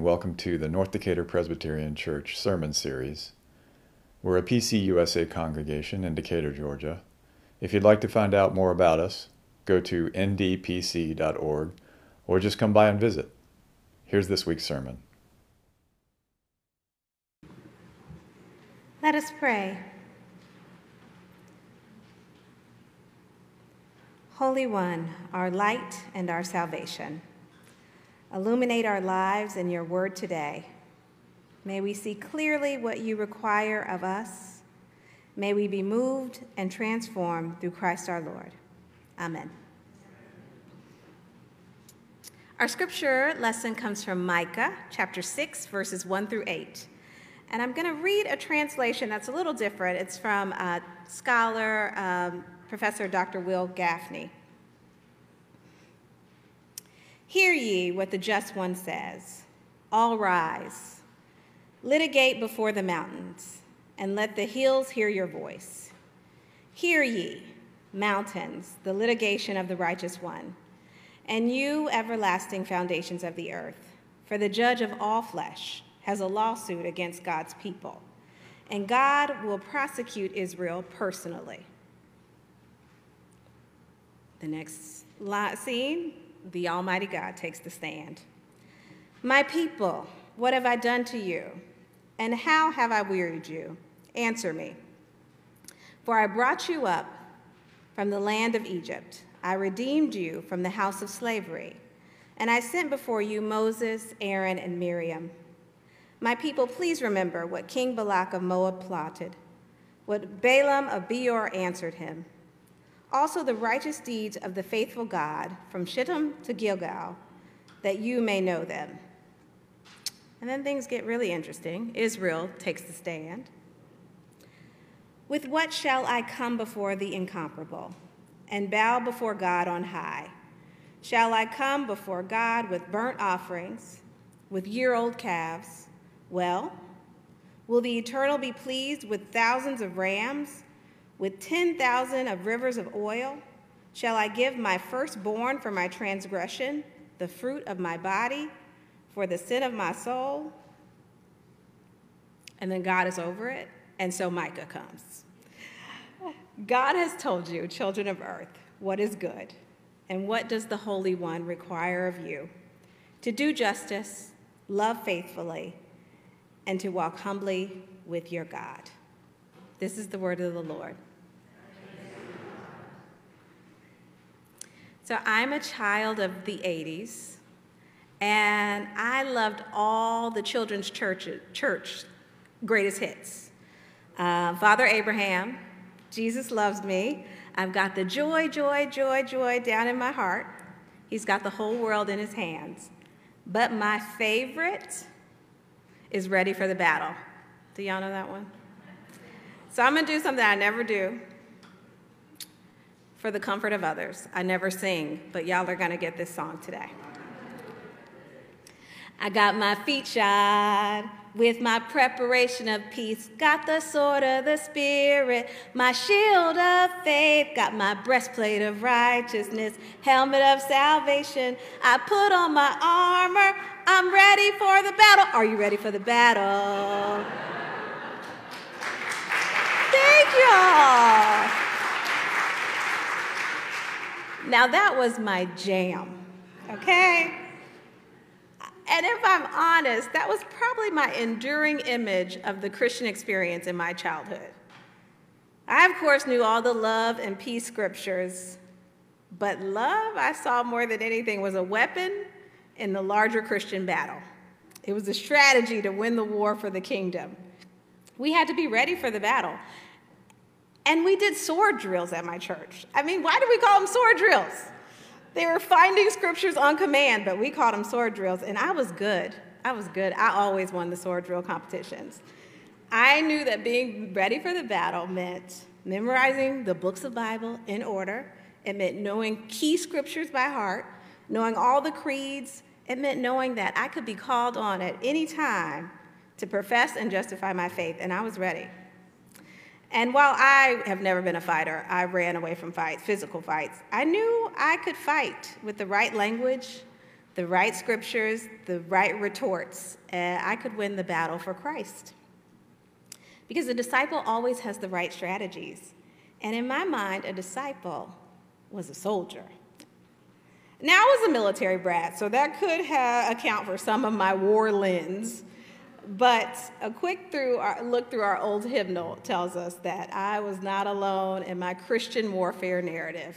and welcome to the North Decatur Presbyterian Church Sermon Series. We're a PCUSA congregation in Decatur, Georgia. If you'd like to find out more about us, go to ndpc.org or just come by and visit. Here's this week's sermon. Let us pray. Holy One, our light and our salvation. Illuminate our lives in your word today. May we see clearly what you require of us. May we be moved and transformed through Christ our Lord. Amen. Our scripture lesson comes from Micah chapter 6, verses 1 through 8. And I'm going to read a translation that's a little different. It's from a scholar, um, Professor Dr. Wil Gafney. Hear ye what the just one says. All rise. Litigate before the mountains, and let the hills hear your voice. Hear ye, mountains, the litigation of the righteous one, and you, everlasting foundations of the earth. For the judge of all flesh has a lawsuit against God's people, and God will prosecute Israel personally. The next scene the Almighty God takes the stand. My people, what have I done to you? And how have I wearied you? Answer me. For I brought you up from the land of Egypt. I redeemed you from the house of slavery. And I sent before you Moses, Aaron, and Miriam. My people, please remember what King Balak of Moab plotted, what Balaam of Beor answered him also the righteous deeds of the faithful God from Shittim to Gilgal, that you may know them. And then things get really interesting. Israel takes the stand. With what shall I come before the incomparable and bow before God on high? Shall I come before God with burnt offerings, with year old calves? Well, will the eternal be pleased with thousands of rams? With 10,000 of rivers of oil, shall I give my firstborn for my transgression, the fruit of my body, for the sin of my soul? And then God is over it, and so Micah comes. God has told you, children of earth, what is good, and what does the Holy One require of you? To do justice, love faithfully, and to walk humbly with your God. This is the word of the Lord. So I'm a child of the 80s, and I loved all the children's church, church greatest hits. Uh, Father Abraham, Jesus loves me. I've got the joy, joy, joy, joy down in my heart. He's got the whole world in his hands. But my favorite is Ready for the Battle. Do y'all know that one? So I'm going to do something I never do for the comfort of others. I never sing, but y'all are going to get this song today. I got my feet shod with my preparation of peace, got the sword of the Spirit, my shield of faith, got my breastplate of righteousness, helmet of salvation. I put on my armor, I'm ready for the battle. Are you ready for the battle? Thank y'all. Now, that was my jam, okay? And if I'm honest, that was probably my enduring image of the Christian experience in my childhood. I, of course, knew all the love and peace scriptures, but love, I saw more than anything, was a weapon in the larger Christian battle. It was a strategy to win the war for the kingdom. We had to be ready for the battle. And we did sword drills at my church. I mean, why do we call them sword drills? They were finding scriptures on command, but we called them sword drills, and I was good. I was good. I always won the sword drill competitions. I knew that being ready for the battle meant memorizing the books of Bible in order. It meant knowing key scriptures by heart, knowing all the creeds. It meant knowing that I could be called on at any time to profess and justify my faith, and I was ready. And while I have never been a fighter, I ran away from fights, physical fights. I knew I could fight with the right language, the right scriptures, the right retorts, and I could win the battle for Christ. Because a disciple always has the right strategies. And in my mind, a disciple was a soldier. Now, I was a military brat, so that could have, account for some of my war lens. But a quick through our, look through our old hymnal tells us that I was not alone in my Christian warfare narrative.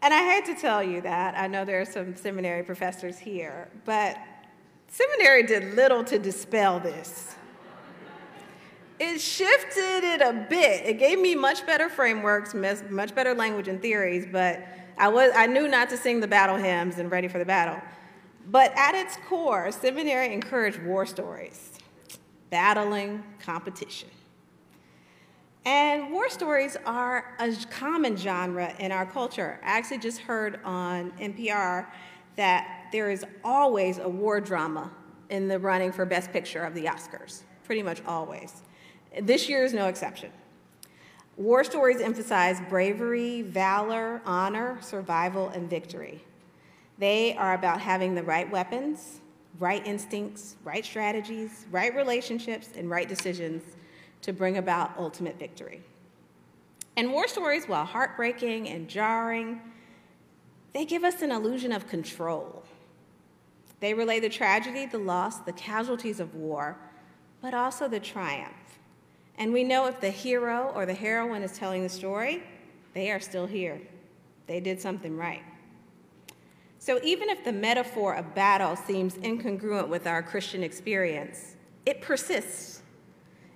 And I hate to tell you that. I know there are some seminary professors here, but seminary did little to dispel this. It shifted it a bit. It gave me much better frameworks, much better language and theories, but I, was, I knew not to sing the battle hymns and ready for the battle. But at its core, seminary encouraged war stories, battling, competition. And war stories are a common genre in our culture. I actually just heard on NPR that there is always a war drama in the running for Best Picture of the Oscars, pretty much always. This year is no exception. War stories emphasize bravery, valor, honor, survival, and victory. They are about having the right weapons, right instincts, right strategies, right relationships, and right decisions to bring about ultimate victory. And war stories, while heartbreaking and jarring, they give us an illusion of control. They relay the tragedy, the loss, the casualties of war, but also the triumph. And we know if the hero or the heroine is telling the story, they are still here. They did something right. So even if the metaphor of battle seems incongruent with our Christian experience, it persists.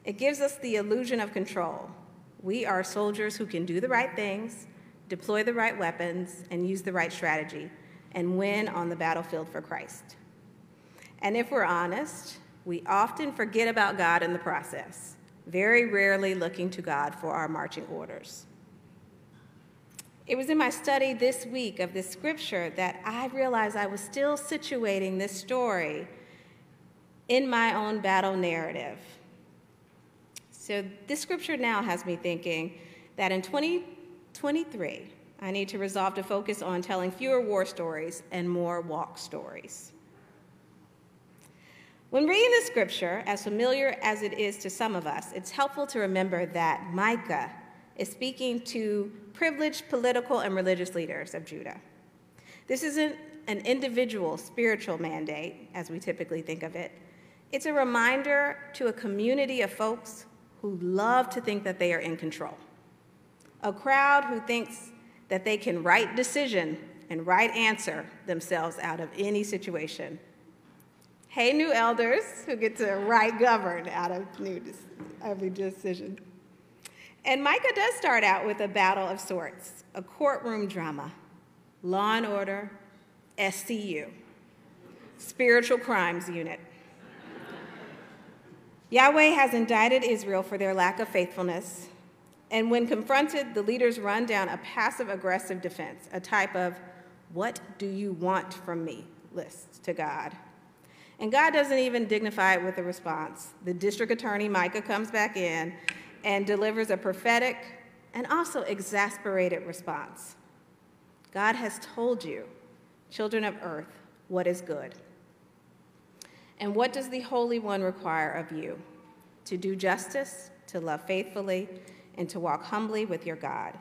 It gives us the illusion of control. We are soldiers who can do the right things, deploy the right weapons, and use the right strategy, and win on the battlefield for Christ. And if we're honest, we often forget about God in the process, very rarely looking to God for our marching orders. It was in my study this week of this scripture that I realized I was still situating this story in my own battle narrative. So, this scripture now has me thinking that in 2023, I need to resolve to focus on telling fewer war stories and more walk stories. When reading the scripture, as familiar as it is to some of us, it's helpful to remember that Micah is speaking to privileged political and religious leaders of Judah. This isn't an individual spiritual mandate, as we typically think of it. It's a reminder to a community of folks who love to think that they are in control, a crowd who thinks that they can right decision and right answer themselves out of any situation. Hey, new elders who get to right govern out of new every decision. And Micah does start out with a battle of sorts, a courtroom drama, law and order, SCU, spiritual crimes unit. Yahweh has indicted Israel for their lack of faithfulness, and when confronted, the leaders run down a passive aggressive defense, a type of, What do you want from me? list to God. And God doesn't even dignify it with a response. The district attorney, Micah, comes back in and delivers a prophetic and also exasperated response. God has told you, children of earth, what is good. And what does the Holy One require of you? To do justice, to love faithfully, and to walk humbly with your God.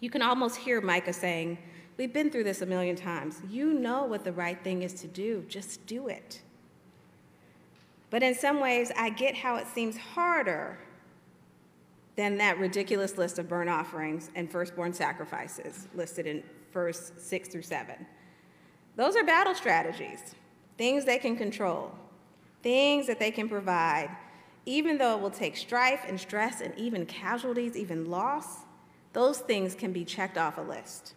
You can almost hear Micah saying, We've been through this a million times. You know what the right thing is to do, just do it. But in some ways, I get how it seems harder than that ridiculous list of burnt offerings and firstborn sacrifices listed in verse 6 through 7. Those are battle strategies, things they can control, things that they can provide, even though it will take strife and stress and even casualties, even loss, those things can be checked off a list.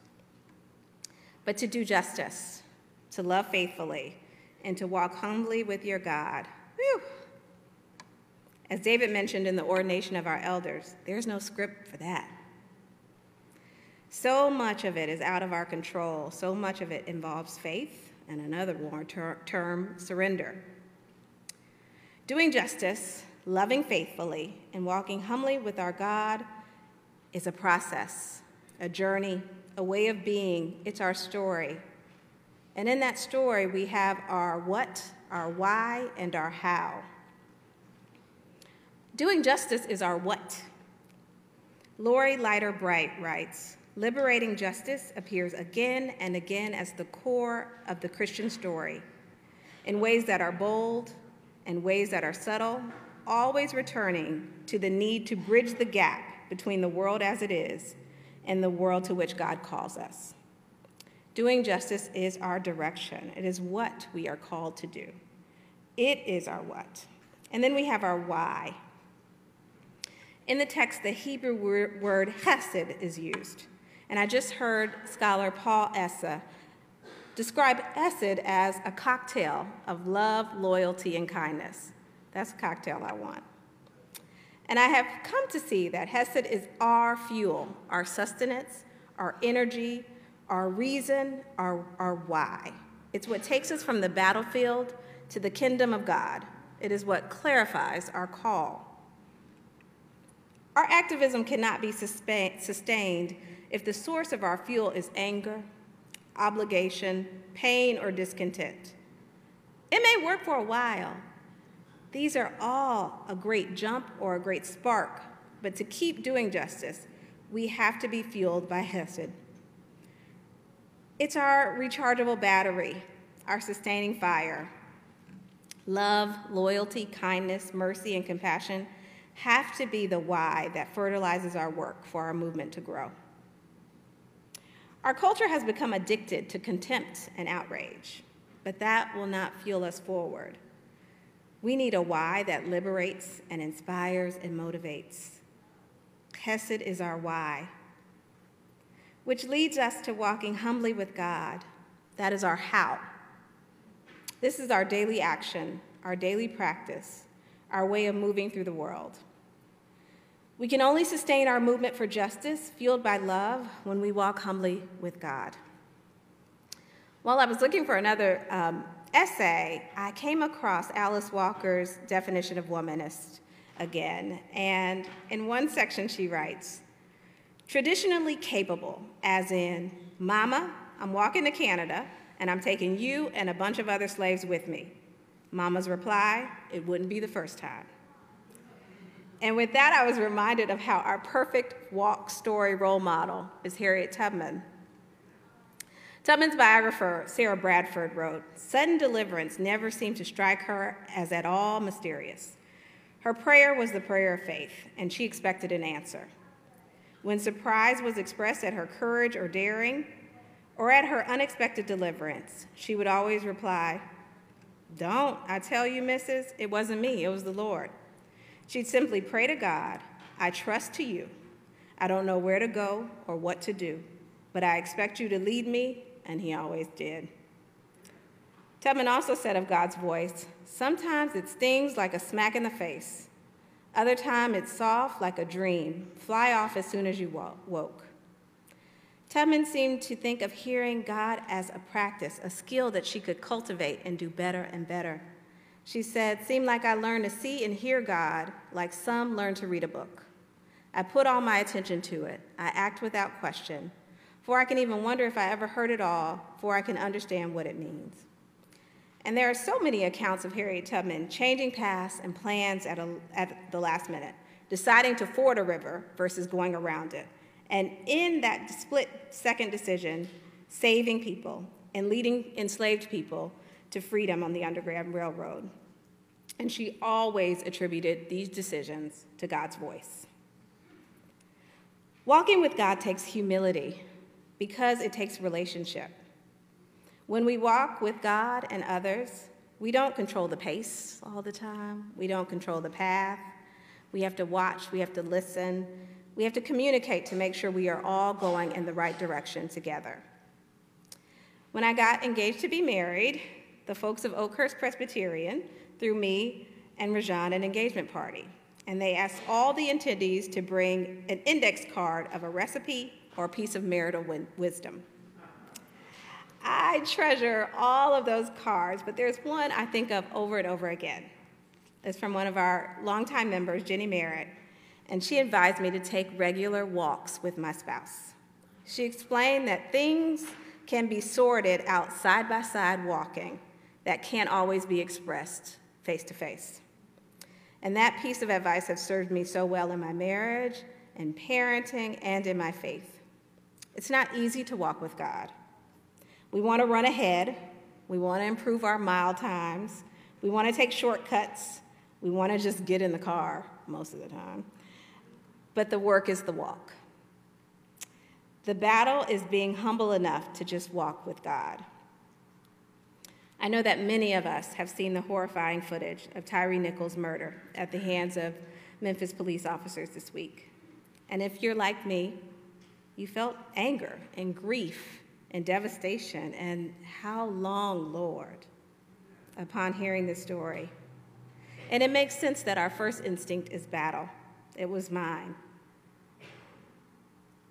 But to do justice, to love faithfully, and to walk humbly with your God, Whew. As David mentioned in the ordination of our elders, there's no script for that. So much of it is out of our control. So much of it involves faith and another more ter- term, surrender. Doing justice, loving faithfully, and walking humbly with our God is a process, a journey, a way of being. It's our story. And in that story, we have our what, our why, and our how. Doing justice is our what. Lori Leiter Bright writes Liberating justice appears again and again as the core of the Christian story in ways that are bold and ways that are subtle, always returning to the need to bridge the gap between the world as it is and the world to which God calls us. Doing justice is our direction, it is what we are called to do. It is our what. And then we have our why. In the text, the Hebrew word hesed is used. And I just heard scholar Paul Essa describe hesed as a cocktail of love, loyalty, and kindness. That's a cocktail I want. And I have come to see that Hesed is our fuel, our sustenance, our energy, our reason, our, our why. It's what takes us from the battlefield to the kingdom of God. It is what clarifies our call. Our activism cannot be sustained if the source of our fuel is anger, obligation, pain, or discontent. It may work for a while, these are all a great jump or a great spark, but to keep doing justice, we have to be fueled by Hesed. It's our rechargeable battery, our sustaining fire. Love, loyalty, kindness, mercy, and compassion have to be the why that fertilizes our work for our movement to grow. Our culture has become addicted to contempt and outrage, but that will not fuel us forward. We need a why that liberates and inspires and motivates. Hesed is our why, which leads us to walking humbly with God. That is our how. This is our daily action, our daily practice, our way of moving through the world. We can only sustain our movement for justice, fueled by love, when we walk humbly with God. While I was looking for another um, essay, I came across Alice Walker's definition of womanist again. And in one section, she writes traditionally capable, as in, Mama, I'm walking to Canada and I'm taking you and a bunch of other slaves with me. Mama's reply, it wouldn't be the first time. And with that, I was reminded of how our perfect walk story role model is Harriet Tubman, Tubman's biographer, Sarah Bradford, wrote Sudden deliverance never seemed to strike her as at all mysterious. Her prayer was the prayer of faith, and she expected an answer. When surprise was expressed at her courage or daring, or at her unexpected deliverance, she would always reply, Don't, I tell you, missus, it wasn't me, it was the Lord. She'd simply pray to God, I trust to you. I don't know where to go or what to do, but I expect you to lead me and he always did. Tubman also said of God's voice, sometimes it stings like a smack in the face. Other time it's soft like a dream, fly off as soon as you woke. Tubman seemed to think of hearing God as a practice, a skill that she could cultivate and do better and better. She said, seemed like I learned to see and hear God like some learn to read a book. I put all my attention to it. I act without question for I can even wonder if I ever heard it all, for I can understand what it means. And there are so many accounts of Harriet Tubman changing paths and plans at, a, at the last minute, deciding to ford a river versus going around it. And in that split second decision, saving people and leading enslaved people to freedom on the Underground Railroad. And she always attributed these decisions to God's voice. Walking with God takes humility because it takes relationship. When we walk with God and others, we don't control the pace all the time, we don't control the path. We have to watch, we have to listen, we have to communicate to make sure we are all going in the right direction together. When I got engaged to be married, the folks of Oakhurst Presbyterian threw me and Rajan an engagement party. And they asked all the attendees to bring an index card of a recipe or a piece of marital wisdom. I treasure all of those cards, but there's one I think of over and over again. It's from one of our longtime members, Jenny Merritt, and she advised me to take regular walks with my spouse. She explained that things can be sorted out side by side walking that can't always be expressed face to face. And that piece of advice has served me so well in my marriage, in parenting, and in my faith. It's not easy to walk with God. We want to run ahead, we want to improve our mile times, we want to take shortcuts, we want to just get in the car most of the time. But the work is the walk. The battle is being humble enough to just walk with God. I know that many of us have seen the horrifying footage of Tyre Nichols' murder at the hands of Memphis police officers this week. And if you're like me, you felt anger and grief and devastation. And how long, Lord, upon hearing this story? And it makes sense that our first instinct is battle. It was mine.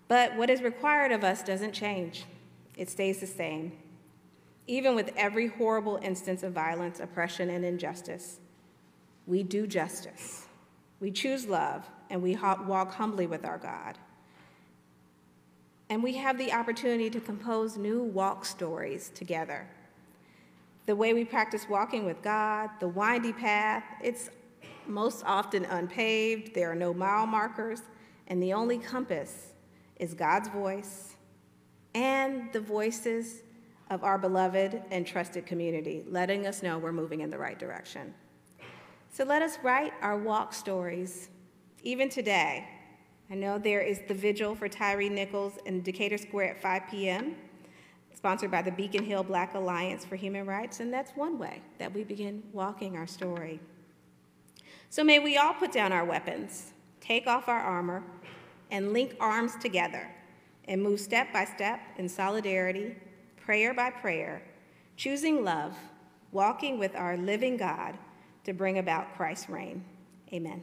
But what is required of us doesn't change, it stays the same. Even with every horrible instance of violence, oppression, and injustice, we do justice. We choose love, and we walk humbly with our God. And we have the opportunity to compose new walk stories together. The way we practice walking with God, the windy path, it's most often unpaved, there are no mile markers, and the only compass is God's voice and the voices of our beloved and trusted community, letting us know we're moving in the right direction. So let us write our walk stories, even today. I know there is the vigil for Tyre Nichols in Decatur Square at 5 p.m., sponsored by the Beacon Hill Black Alliance for Human Rights, and that's one way that we begin walking our story. So may we all put down our weapons, take off our armor, and link arms together and move step by step in solidarity, prayer by prayer, choosing love, walking with our living God to bring about Christ's reign. Amen.